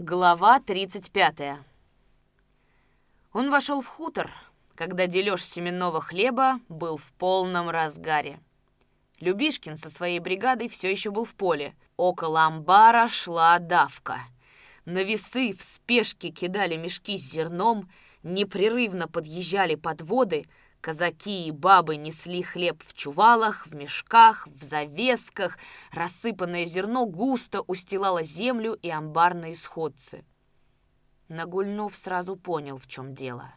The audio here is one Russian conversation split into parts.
Глава 35. Он вошел в хутор, когда дележ семенного хлеба был в полном разгаре. Любишкин со своей бригадой все еще был в поле. Около амбара шла давка. На весы в спешке кидали мешки с зерном, непрерывно подъезжали подводы, Казаки и бабы несли хлеб в чувалах, в мешках, в завесках. Рассыпанное зерно густо устилало землю и амбарные сходцы. Нагульнов сразу понял, в чем дело.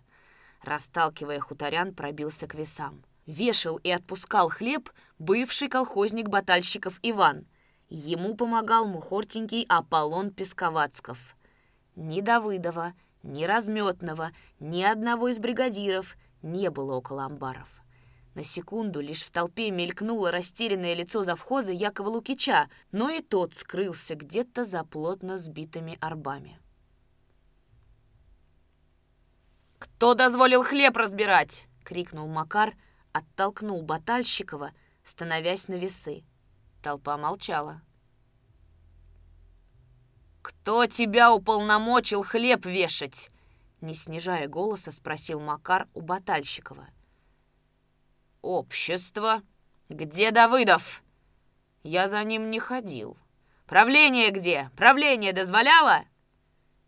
Расталкивая хуторян, пробился к весам. Вешал и отпускал хлеб бывший колхозник батальщиков Иван. Ему помогал мухортенький Аполлон Песковацков. Ни Давыдова, ни Разметного, ни одного из бригадиров — не было около амбаров. На секунду лишь в толпе мелькнуло растерянное лицо завхоза Якова Лукича, но и тот скрылся где-то за плотно сбитыми арбами. «Кто дозволил хлеб разбирать?» — крикнул Макар, оттолкнул Батальщикова, становясь на весы. Толпа молчала. «Кто тебя уполномочил хлеб вешать?» Не снижая голоса, спросил Макар у Батальщикова. «Общество? Где Давыдов?» «Я за ним не ходил. Правление где? Правление дозволяло?»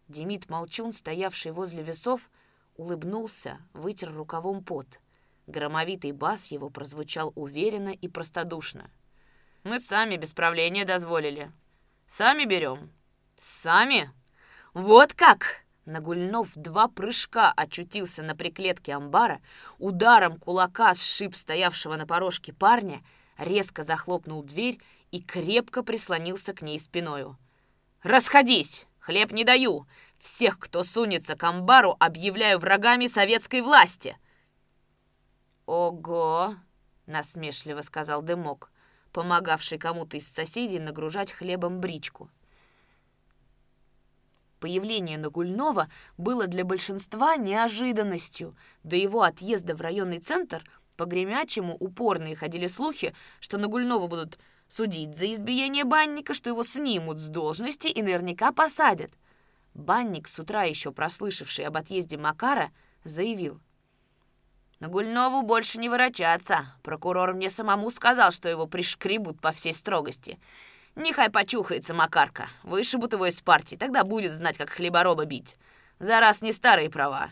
Демид Молчун, стоявший возле весов, улыбнулся, вытер рукавом пот. Громовитый бас его прозвучал уверенно и простодушно. «Мы сами без правления дозволили. Сами берем. Сами? Вот как!» Нагульнов два прыжка очутился на приклетке амбара, ударом кулака сшиб стоявшего на порожке парня, резко захлопнул дверь и крепко прислонился к ней спиною. «Расходись! Хлеб не даю! Всех, кто сунется к амбару, объявляю врагами советской власти!» «Ого!» — насмешливо сказал Дымок, помогавший кому-то из соседей нагружать хлебом бричку. Появление Нагульнова было для большинства неожиданностью. До его отъезда в районный центр по гремячему упорные ходили слухи, что Нагульнова будут судить за избиение банника, что его снимут с должности и наверняка посадят. Банник, с утра еще прослышавший об отъезде Макара, заявил. «Нагульнову больше не ворочаться. Прокурор мне самому сказал, что его пришкребут по всей строгости. Нехай почухается Макарка. Вышибут его из партии, тогда будет знать, как хлебороба бить. За раз не старые права.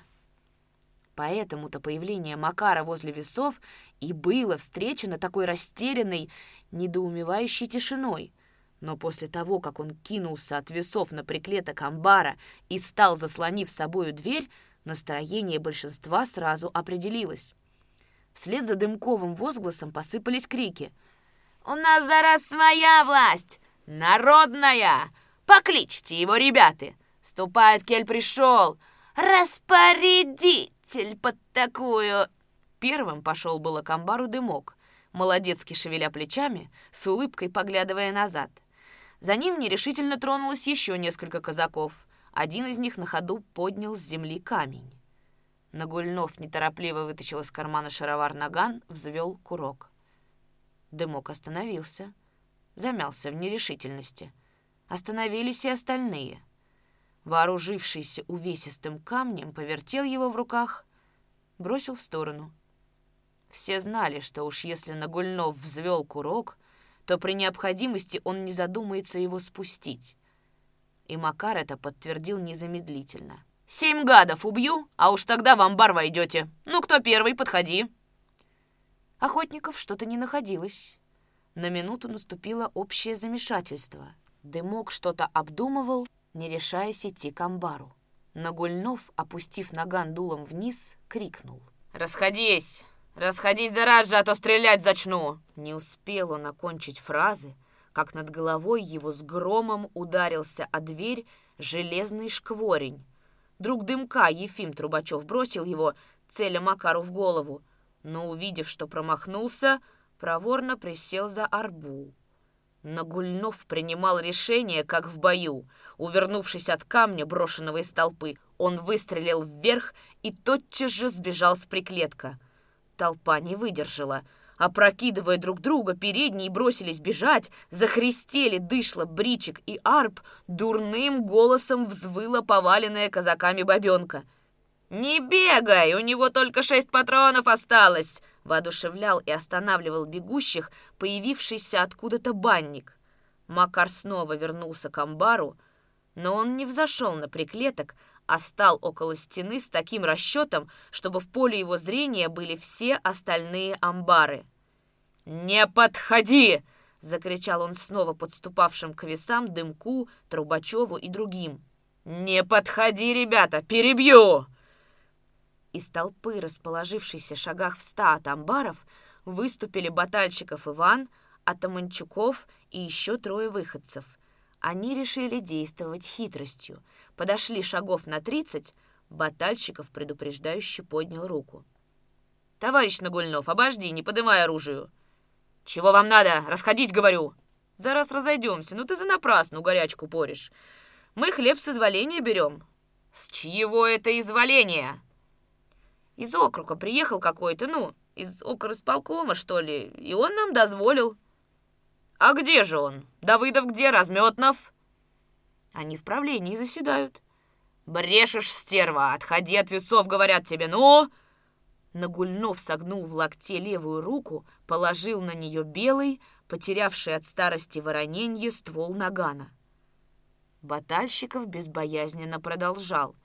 Поэтому-то появление Макара возле весов и было встречено такой растерянной, недоумевающей тишиной. Но после того, как он кинулся от весов на приклеток амбара и стал, заслонив собою дверь, настроение большинства сразу определилось. Вслед за дымковым возгласом посыпались крики — у нас зараз своя власть, народная. Покличьте его, ребята. Ступает, кель пришел. Распорядитель под такую. Первым пошел было к амбару дымок, молодецки шевеля плечами, с улыбкой поглядывая назад. За ним нерешительно тронулось еще несколько казаков. Один из них на ходу поднял с земли камень. Нагульнов неторопливо вытащил из кармана шаровар наган, взвел курок. Дымок остановился, замялся в нерешительности. Остановились и остальные. Вооружившийся увесистым камнем, повертел его в руках, бросил в сторону. Все знали, что уж если Нагульнов взвел курок, то при необходимости он не задумается его спустить. И Макар это подтвердил незамедлительно. «Семь гадов убью, а уж тогда в амбар войдете. Ну, кто первый, подходи!» Охотников что-то не находилось. На минуту наступило общее замешательство. Дымок что-то обдумывал, не решаясь идти к амбару. Нагульнов, опустив наган дулом вниз, крикнул. «Расходись! Расходись зараз же, а то стрелять зачну!» Не успел он окончить фразы, как над головой его с громом ударился о дверь железный шкворень. Друг дымка Ефим Трубачев бросил его, целя Макару в голову, но, увидев, что промахнулся, проворно присел за арбу. Нагульнов принимал решение, как в бою. Увернувшись от камня, брошенного из толпы, он выстрелил вверх и тотчас же сбежал с приклетка. Толпа не выдержала. Опрокидывая друг друга, передние бросились бежать, захристели дышло бричек и арп, дурным голосом взвыла поваленная казаками бабенка. «Не бегай, у него только шесть патронов осталось!» воодушевлял и останавливал бегущих появившийся откуда-то банник. Макар снова вернулся к амбару, но он не взошел на приклеток, а стал около стены с таким расчетом, чтобы в поле его зрения были все остальные амбары. «Не подходи!» — закричал он снова подступавшим к весам Дымку, Трубачеву и другим. «Не подходи, ребята, перебью!» Из толпы, расположившейся шагах в ста от амбаров, выступили батальщиков Иван, Атаманчуков и еще трое выходцев. Они решили действовать хитростью. Подошли шагов на тридцать, батальщиков предупреждающе поднял руку. «Товарищ Нагульнов, обожди, не подымай оружию!» «Чего вам надо? Расходить, говорю!» «Зараз разойдемся, ну ты за напрасну горячку поришь. Мы хлеб с изволения берем». «С чьего это изволения?» «Из округа приехал какой-то, ну, из окрысполкома, что ли, и он нам дозволил». «А где же он? Давыдов где? Разметнов?» «Они в правлении заседают». «Брешешь, стерва! Отходи от весов, говорят тебе, ну!» Нагульнов согнул в локте левую руку, положил на нее белый, потерявший от старости вороненье ствол нагана. Батальщиков безбоязненно продолжал.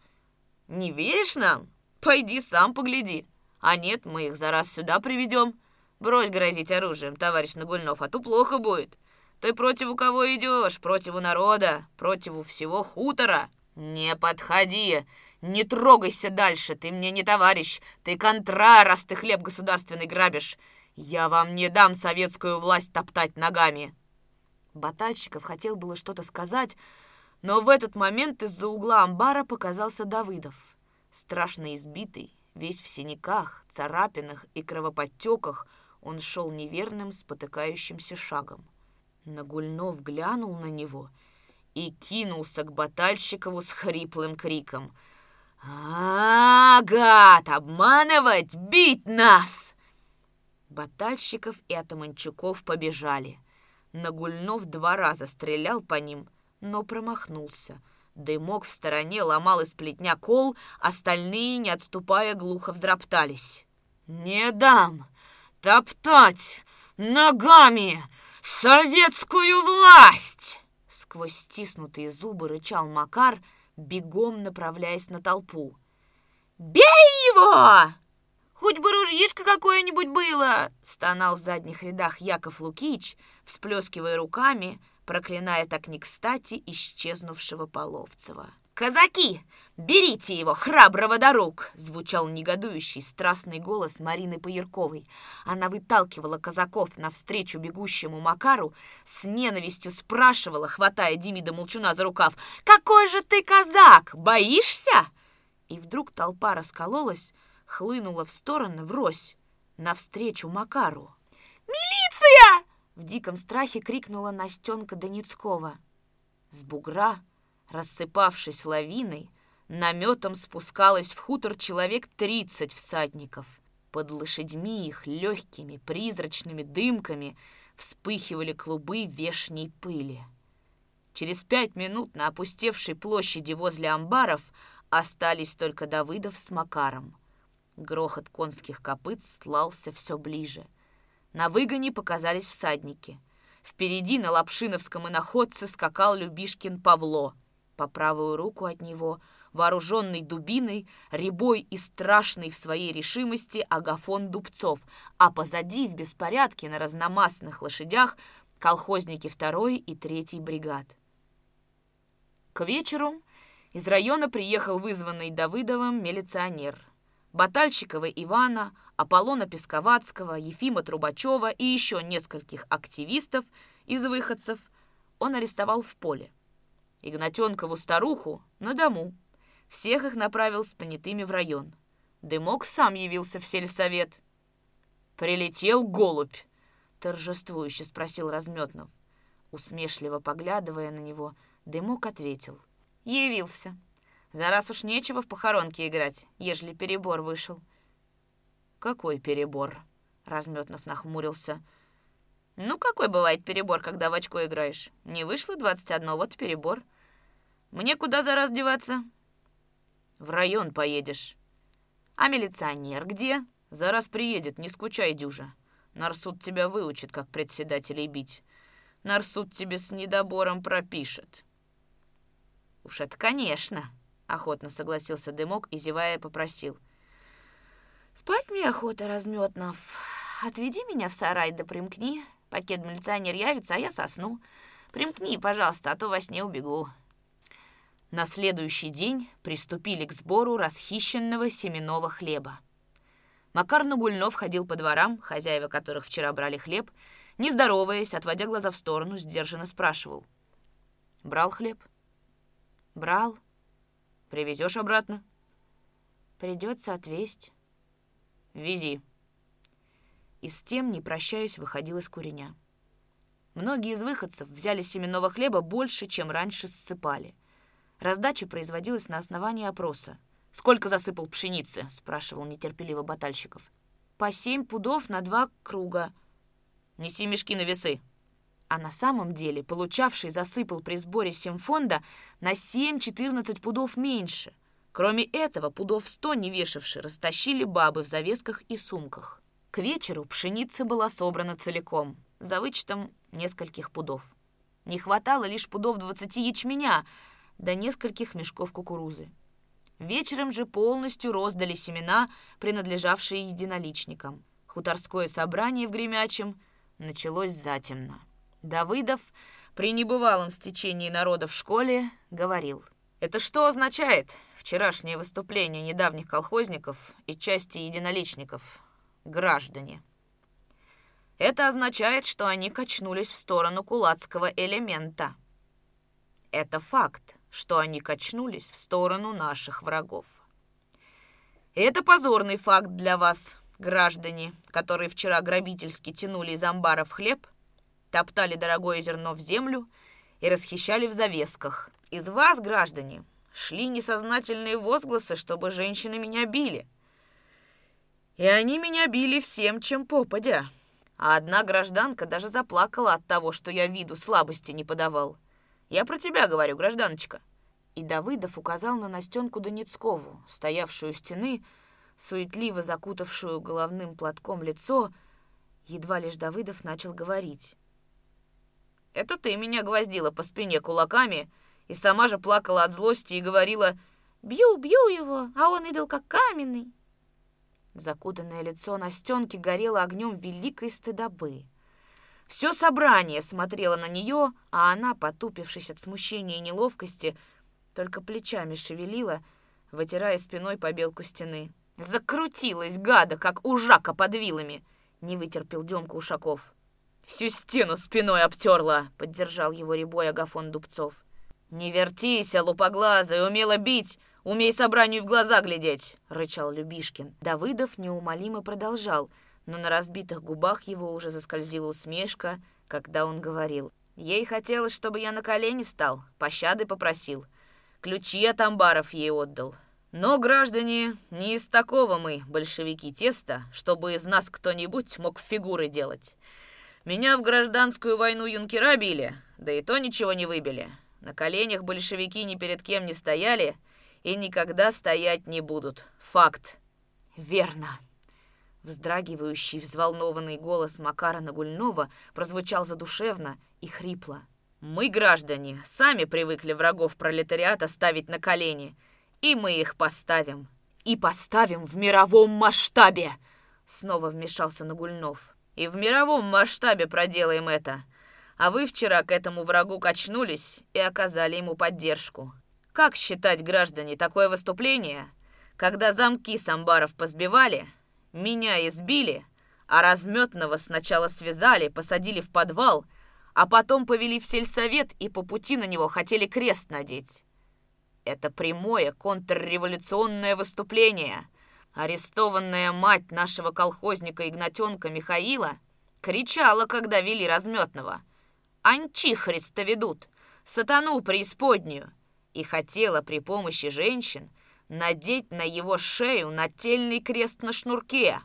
«Не веришь нам? Пойди сам погляди. А нет, мы их за раз сюда приведем. Брось грозить оружием, товарищ Нагульнов, а то плохо будет. Ты против кого идешь? Против у народа, против всего хутора. Не подходи!» Не трогайся дальше, ты мне не товарищ, ты контра, раз ты хлеб государственный грабишь. Я вам не дам советскую власть топтать ногами. Батальщиков хотел было что-то сказать, но в этот момент из-за угла амбара показался Давыдов. Страшно избитый, весь в синяках, царапинах и кровоподтеках, он шел неверным, спотыкающимся шагом. Нагульнов глянул на него и кинулся к Батальщикову с хриплым криком — «А, обманывать, бить нас!» Батальщиков и Атаманчуков побежали. Нагульнов два раза стрелял по ним, но промахнулся. Дымок в стороне ломал из плетня кол, остальные, не отступая, глухо взроптались. «Не дам топтать ногами советскую власть!» Сквозь стиснутые зубы рычал Макар — бегом направляясь на толпу. «Бей его!» «Хоть бы ружьишко какое-нибудь было!» — стонал в задних рядах Яков Лукич, всплескивая руками, проклиная так не кстати исчезнувшего Половцева. «Казаки, берите его, храброго до рук!» Звучал негодующий, страстный голос Марины Паярковой. Она выталкивала казаков навстречу бегущему Макару, с ненавистью спрашивала, хватая Демида Молчуна за рукав, «Какой же ты казак? Боишься?» И вдруг толпа раскололась, хлынула в стороны врозь, навстречу Макару. «Милиция!» В диком страхе крикнула Настенка Доницкова. С бугра Рассыпавшись лавиной, наметом спускалось в хутор человек тридцать всадников. Под лошадьми их легкими призрачными дымками вспыхивали клубы вешней пыли. Через пять минут на опустевшей площади возле амбаров остались только Давыдов с Макаром. Грохот конских копыт стлался все ближе. На выгоне показались всадники. Впереди на Лапшиновском иноходце скакал Любишкин Павло — по правую руку от него, вооруженный дубиной, рябой и страшный в своей решимости Агафон Дубцов, а позади в беспорядке на разномастных лошадях колхозники второй и третьей бригад. К вечеру из района приехал вызванный Давыдовым милиционер. Батальщикова Ивана, Аполлона Песковацкого, Ефима Трубачева и еще нескольких активистов из выходцев он арестовал в поле. Игнатенкову старуху на дому. Всех их направил с понятыми в район. Дымок сам явился в сельсовет. «Прилетел голубь?» — торжествующе спросил Разметнов. Усмешливо поглядывая на него, Дымок ответил. «Явился. За раз уж нечего в похоронке играть, ежели перебор вышел». «Какой перебор?» Разметнов нахмурился. «Ну, какой бывает перебор, когда в очко играешь? Не вышло 21, вот перебор. Мне куда за раз деваться?» «В район поедешь». «А милиционер где?» «За раз приедет, не скучай, дюжа. Нарсуд тебя выучит, как председателей бить. Нарсуд тебе с недобором пропишет». «Уж это конечно», — охотно согласился Дымок и, зевая, попросил. «Спать мне охота, Разметнов. Отведи меня в сарай да примкни. Пакет милиционер явится, а я сосну. Примкни, пожалуйста, а то во сне убегу». На следующий день приступили к сбору расхищенного семенного хлеба. Макар Нагульнов ходил по дворам, хозяева которых вчера брали хлеб, не здороваясь, отводя глаза в сторону, сдержанно спрашивал. «Брал хлеб?» «Брал». «Привезешь обратно?» «Придется отвезть». «Вези». И с тем, не прощаясь, выходил из куреня. Многие из выходцев взяли семенного хлеба больше, чем раньше ссыпали – Раздача производилась на основании опроса. «Сколько засыпал пшеницы?» — спрашивал нетерпеливо Батальщиков. «По семь пудов на два круга». «Неси мешки на весы». А на самом деле получавший засыпал при сборе семфонда на 7-14 пудов меньше. Кроме этого, пудов 100 не вешавшие растащили бабы в завесках и сумках. К вечеру пшеница была собрана целиком, за вычетом нескольких пудов. Не хватало лишь пудов 20 ячменя — до нескольких мешков кукурузы. Вечером же полностью роздали семена, принадлежавшие единоличникам. Хуторское собрание в Гремячем началось затемно. Давыдов при небывалом стечении народа в школе говорил. «Это что означает вчерашнее выступление недавних колхозников и части единоличников, граждане?» Это означает, что они качнулись в сторону кулацкого элемента. Это факт что они качнулись в сторону наших врагов. Это позорный факт для вас, граждане, которые вчера грабительски тянули из амбаров хлеб, топтали дорогое зерно в землю и расхищали в завесках. Из вас, граждане, шли несознательные возгласы, чтобы женщины меня били. И они меня били всем, чем попадя. А одна гражданка даже заплакала от того, что я виду слабости не подавал. Я про тебя говорю, гражданочка». И Давыдов указал на Настенку Донецкову, стоявшую у стены, суетливо закутавшую головным платком лицо. Едва лишь Давыдов начал говорить. «Это ты меня гвоздила по спине кулаками и сама же плакала от злости и говорила «Бью, бью его, а он идол как каменный». Закутанное лицо Настенки горело огнем великой стыдобы. Все собрание смотрело на нее, а она, потупившись от смущения и неловкости, только плечами шевелила, вытирая спиной побелку стены. «Закрутилась, гада, как ужака под вилами!» — не вытерпел Демка Ушаков. «Всю стену спиной обтерла!» — поддержал его ребой Агафон Дубцов. «Не вертись, лупоглазый, умела бить! Умей собранию в глаза глядеть!» — рычал Любишкин. Давыдов неумолимо продолжал — но на разбитых губах его уже заскользила усмешка, когда он говорил. Ей хотелось, чтобы я на колени стал, пощады попросил. Ключи от амбаров ей отдал. Но, граждане, не из такого мы, большевики, теста, чтобы из нас кто-нибудь мог фигуры делать. Меня в гражданскую войну юнкера били, да и то ничего не выбили. На коленях большевики ни перед кем не стояли и никогда стоять не будут. Факт. Верно. Вздрагивающий, взволнованный голос Макара Нагульнова прозвучал задушевно и хрипло. «Мы, граждане, сами привыкли врагов пролетариата ставить на колени, и мы их поставим. И поставим в мировом масштабе!» Снова вмешался Нагульнов. «И в мировом масштабе проделаем это. А вы вчера к этому врагу качнулись и оказали ему поддержку. Как считать, граждане, такое выступление, когда замки с амбаров позбивали, меня избили, а разметного сначала связали, посадили в подвал, а потом повели в сельсовет и по пути на него хотели крест надеть. Это прямое контрреволюционное выступление. Арестованная мать нашего колхозника Игнатенка Михаила кричала, когда вели разметного. «Анчихриста ведут! Сатану преисподнюю!» и хотела при помощи женщин надеть на его шею нательный крест на шнурке.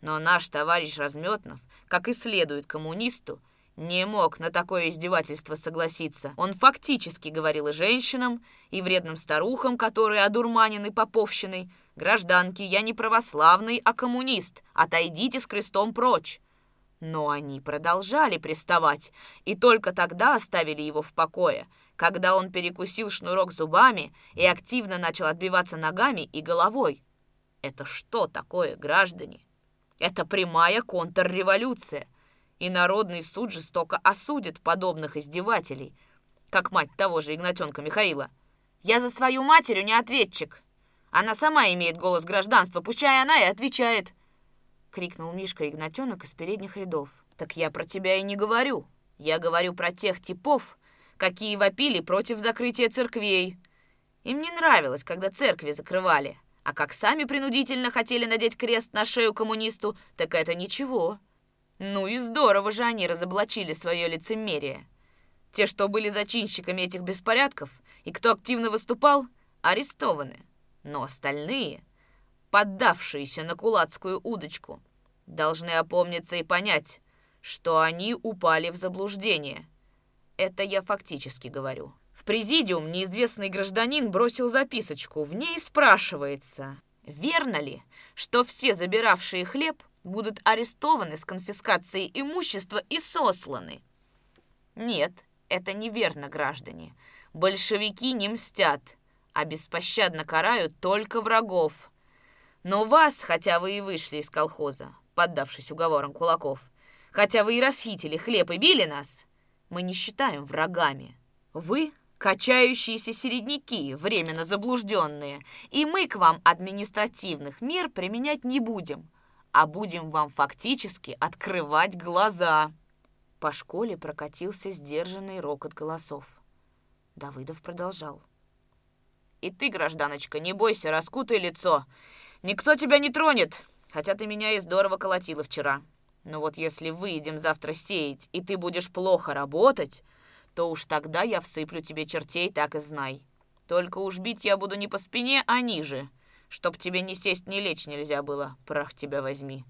Но наш товарищ Разметнов, как и следует коммунисту, не мог на такое издевательство согласиться. Он фактически говорил и женщинам, и вредным старухам, которые одурманены поповщиной, «Гражданки, я не православный, а коммунист. Отойдите с крестом прочь». Но они продолжали приставать, и только тогда оставили его в покое, когда он перекусил шнурок зубами и активно начал отбиваться ногами и головой. Это что такое, граждане? Это прямая контрреволюция. И народный суд жестоко осудит подобных издевателей, как мать того же Игнатенка Михаила. Я за свою матерью не ответчик. Она сама имеет голос гражданства, пущай она и отвечает. Крикнул Мишка Игнатенок из передних рядов. Так я про тебя и не говорю. Я говорю про тех типов, какие вопили против закрытия церквей. Им не нравилось, когда церкви закрывали. А как сами принудительно хотели надеть крест на шею коммунисту, так это ничего. Ну и здорово же они разоблачили свое лицемерие. Те, что были зачинщиками этих беспорядков, и кто активно выступал, арестованы. Но остальные, поддавшиеся на кулацкую удочку, должны опомниться и понять, что они упали в заблуждение. Это я фактически говорю. В президиум неизвестный гражданин бросил записочку. В ней спрашивается, верно ли, что все забиравшие хлеб будут арестованы с конфискацией имущества и сосланы? Нет, это неверно, граждане. Большевики не мстят, а беспощадно карают только врагов. Но вас, хотя вы и вышли из колхоза, поддавшись уговорам кулаков, хотя вы и расхитили хлеб и били нас, мы не считаем врагами. Вы качающиеся середняки, временно заблужденные, и мы к вам административных мер применять не будем, а будем вам фактически открывать глаза». По школе прокатился сдержанный рокот голосов. Давыдов продолжал. «И ты, гражданочка, не бойся, раскутай лицо. Никто тебя не тронет, хотя ты меня и здорово колотила вчера. Но вот если выйдем завтра сеять, и ты будешь плохо работать, то уж тогда я всыплю тебе чертей, так и знай. Только уж бить я буду не по спине, а ниже, чтоб тебе ни сесть, ни лечь нельзя было, прах тебя возьми».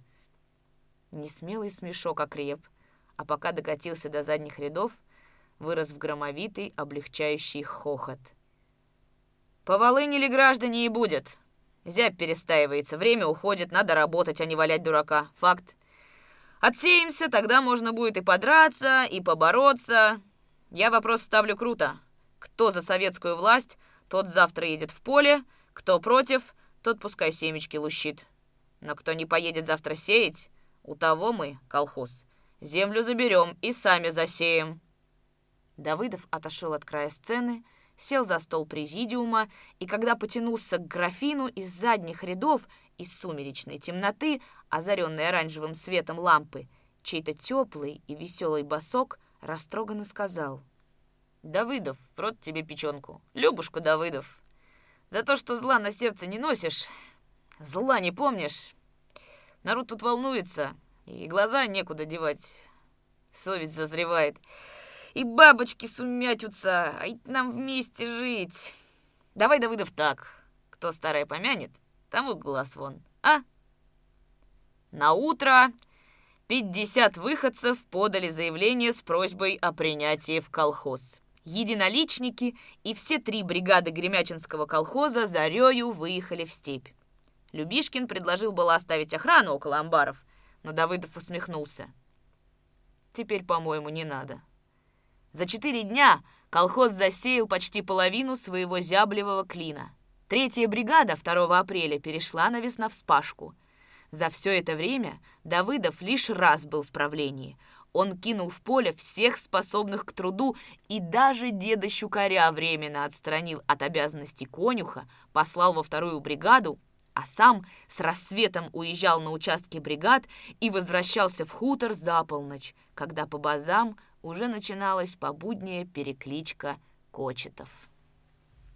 Несмелый смешок окреп, а пока докатился до задних рядов, вырос в громовитый, облегчающий хохот. «По Волыни ли граждане и будет? Зябь перестаивается, время уходит, надо работать, а не валять дурака. Факт. Отсеемся, тогда можно будет и подраться, и побороться, я вопрос ставлю круто. Кто за советскую власть, тот завтра едет в поле, кто против, тот пускай семечки лущит. Но кто не поедет завтра сеять, у того мы, колхоз, землю заберем и сами засеем». Давыдов отошел от края сцены, сел за стол президиума, и когда потянулся к графину из задних рядов, из сумеречной темноты, озаренной оранжевым светом лампы, чей-то теплый и веселый босок растроганно сказал. «Давыдов, в рот тебе печенку. Любушка Давыдов. За то, что зла на сердце не носишь, зла не помнишь. Народ тут волнуется, и глаза некуда девать. Совесть зазревает. И бабочки сумятются, а нам вместе жить. Давай, Давыдов, так. Кто старое помянет, тому глаз вон, а?» На утро 50 выходцев подали заявление с просьбой о принятии в колхоз. Единоличники и все три бригады Гремячинского колхоза зарею выехали в степь. Любишкин предложил было оставить охрану около амбаров, но Давыдов усмехнулся. «Теперь, по-моему, не надо». За четыре дня колхоз засеял почти половину своего зяблевого клина. Третья бригада 2 апреля перешла на весновспашку – за все это время Давыдов лишь раз был в правлении. Он кинул в поле всех способных к труду и даже деда Щукаря временно отстранил от обязанностей конюха, послал во вторую бригаду, а сам с рассветом уезжал на участки бригад и возвращался в хутор за полночь, когда по базам уже начиналась побудняя перекличка кочетов.